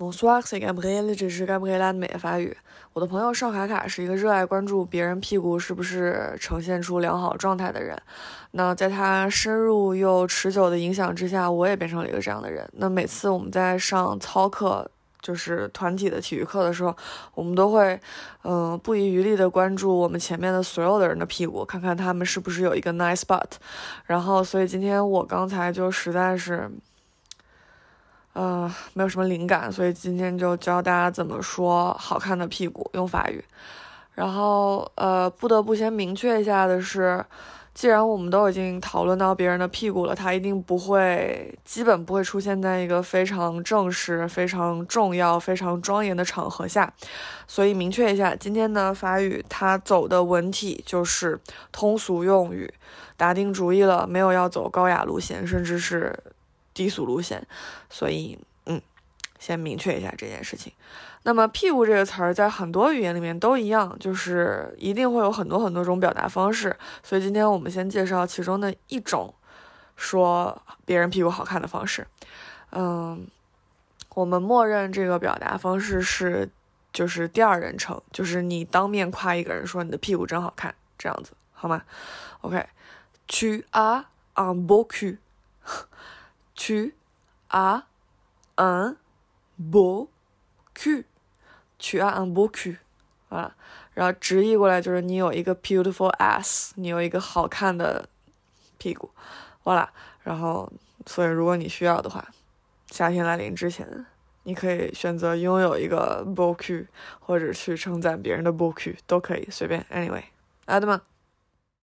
Bonsoir, c'est Gabriel，这是 Gabriel 的美法语。我的朋友邵卡卡是一个热爱关注别人屁股是不是呈现出良好状态的人。那在他深入又持久的影响之下，我也变成了一个这样的人。那每次我们在上操课，就是团体的体育课的时候，我们都会，嗯，不遗余力的关注我们前面的所有的人的屁股，看看他们是不是有一个 nice butt。然后，所以今天我刚才就实在是。呃，没有什么灵感，所以今天就教大家怎么说好看的屁股用法语。然后，呃，不得不先明确一下的是，既然我们都已经讨论到别人的屁股了，它一定不会，基本不会出现在一个非常正式、非常重要、非常庄严的场合下。所以明确一下，今天的法语它走的文体就是通俗用语，打定主意了，没有要走高雅路线，甚至是。低俗路线，所以嗯，先明确一下这件事情。那么“屁股”这个词儿在很多语言里面都一样，就是一定会有很多很多种表达方式。所以今天我们先介绍其中的一种说别人屁股好看的方式。嗯，我们默认这个表达方式是就是第二人称，就是你当面夸一个人说你的屁股真好看，这样子好吗？OK，tu as un beau cul。Tu as un beau cul. Tu as un beau cul. 啊，然后直译过来就是你有一个 beautiful ass，你有一个好看的屁股。完了，然后所以如果你需要的话，夏天来临之前，你可以选择拥有一个 beau 或者去称赞别人的 beau 都可以，随便。Anyway，啊对吗？